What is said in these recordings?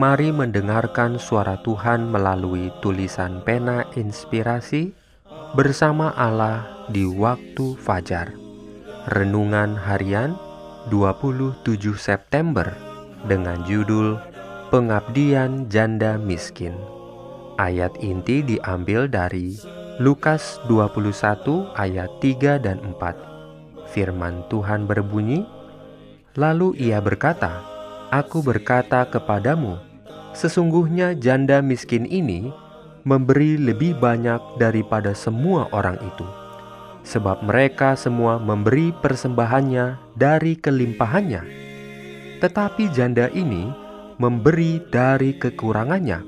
Mari mendengarkan suara Tuhan melalui tulisan pena inspirasi bersama Allah di waktu fajar. Renungan harian 27 September dengan judul Pengabdian Janda Miskin. Ayat inti diambil dari Lukas 21 ayat 3 dan 4. Firman Tuhan berbunyi, Lalu ia berkata, Aku berkata kepadamu, Sesungguhnya janda miskin ini memberi lebih banyak daripada semua orang itu, sebab mereka semua memberi persembahannya dari kelimpahannya. Tetapi janda ini memberi dari kekurangannya,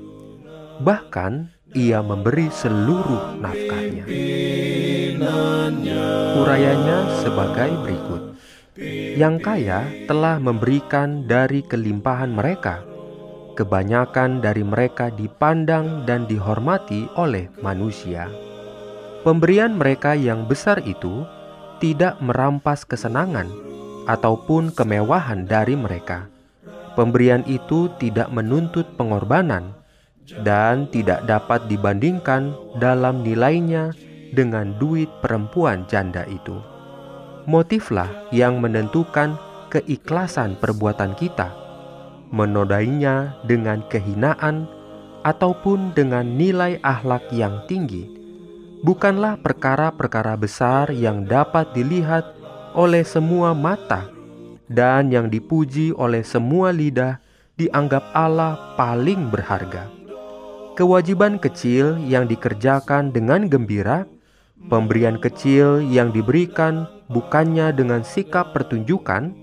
bahkan ia memberi seluruh nafkahnya. Urayanya sebagai berikut: Yang kaya telah memberikan dari kelimpahan mereka kebanyakan dari mereka dipandang dan dihormati oleh manusia. Pemberian mereka yang besar itu tidak merampas kesenangan ataupun kemewahan dari mereka. Pemberian itu tidak menuntut pengorbanan dan tidak dapat dibandingkan dalam nilainya dengan duit perempuan janda itu. Motiflah yang menentukan keikhlasan perbuatan kita menodainya dengan kehinaan ataupun dengan nilai akhlak yang tinggi, bukanlah perkara-perkara besar yang dapat dilihat oleh semua mata dan yang dipuji oleh semua lidah dianggap Allah paling berharga. Kewajiban kecil yang dikerjakan dengan gembira, pemberian kecil yang diberikan bukannya dengan sikap pertunjukan,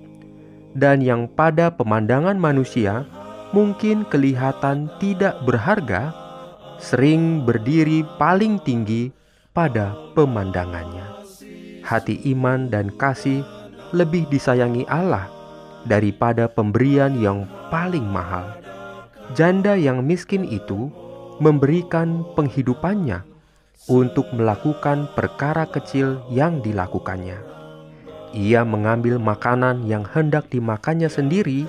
dan yang pada pemandangan manusia mungkin kelihatan tidak berharga, sering berdiri paling tinggi pada pemandangannya. Hati iman dan kasih lebih disayangi Allah daripada pemberian yang paling mahal. Janda yang miskin itu memberikan penghidupannya untuk melakukan perkara kecil yang dilakukannya ia mengambil makanan yang hendak dimakannya sendiri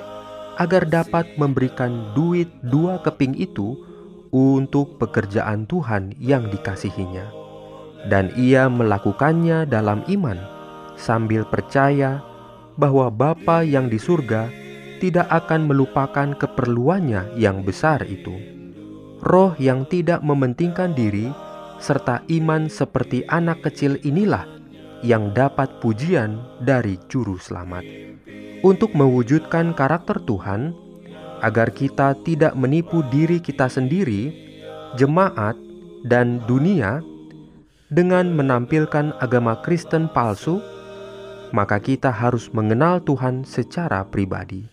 agar dapat memberikan duit dua keping itu untuk pekerjaan Tuhan yang dikasihinya. Dan ia melakukannya dalam iman sambil percaya bahwa Bapa yang di surga tidak akan melupakan keperluannya yang besar itu. Roh yang tidak mementingkan diri serta iman seperti anak kecil inilah yang dapat pujian dari Juru Selamat. Untuk mewujudkan karakter Tuhan, agar kita tidak menipu diri kita sendiri, jemaat, dan dunia dengan menampilkan agama Kristen palsu, maka kita harus mengenal Tuhan secara pribadi.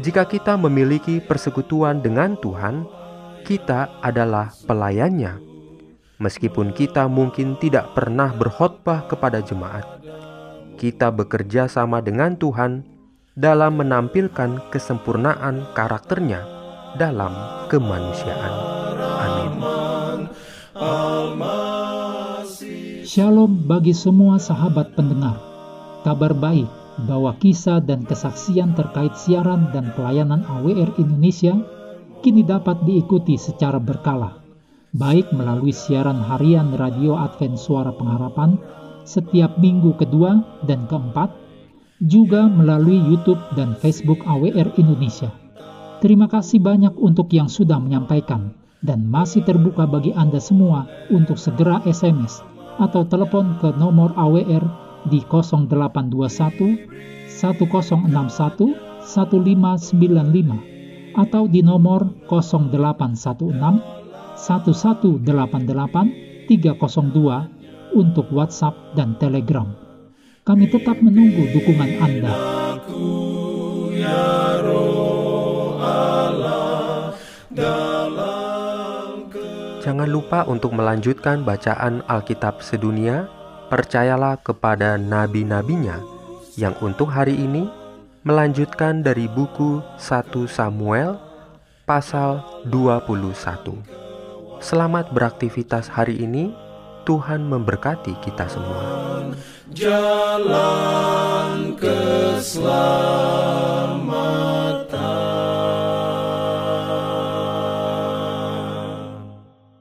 Jika kita memiliki persekutuan dengan Tuhan, kita adalah pelayannya Meskipun kita mungkin tidak pernah berkhotbah kepada jemaat, kita bekerja sama dengan Tuhan dalam menampilkan kesempurnaan karakternya dalam kemanusiaan. Amin. Shalom bagi semua sahabat pendengar. Kabar baik bahwa kisah dan kesaksian terkait siaran dan pelayanan AWR Indonesia kini dapat diikuti secara berkala baik melalui siaran harian Radio Advent Suara Pengharapan setiap minggu kedua dan keempat, juga melalui YouTube dan Facebook AWR Indonesia. Terima kasih banyak untuk yang sudah menyampaikan dan masih terbuka bagi Anda semua untuk segera SMS atau telepon ke nomor AWR di 0821 1061 1595 atau di nomor 0816 1188 302 untuk WhatsApp dan Telegram. Kami tetap menunggu dukungan Anda. Jangan lupa untuk melanjutkan bacaan Alkitab sedunia. Percayalah kepada nabi-nabinya yang untuk hari ini melanjutkan dari buku 1 Samuel pasal 21. Selamat beraktivitas hari ini. Tuhan memberkati kita semua. Jalan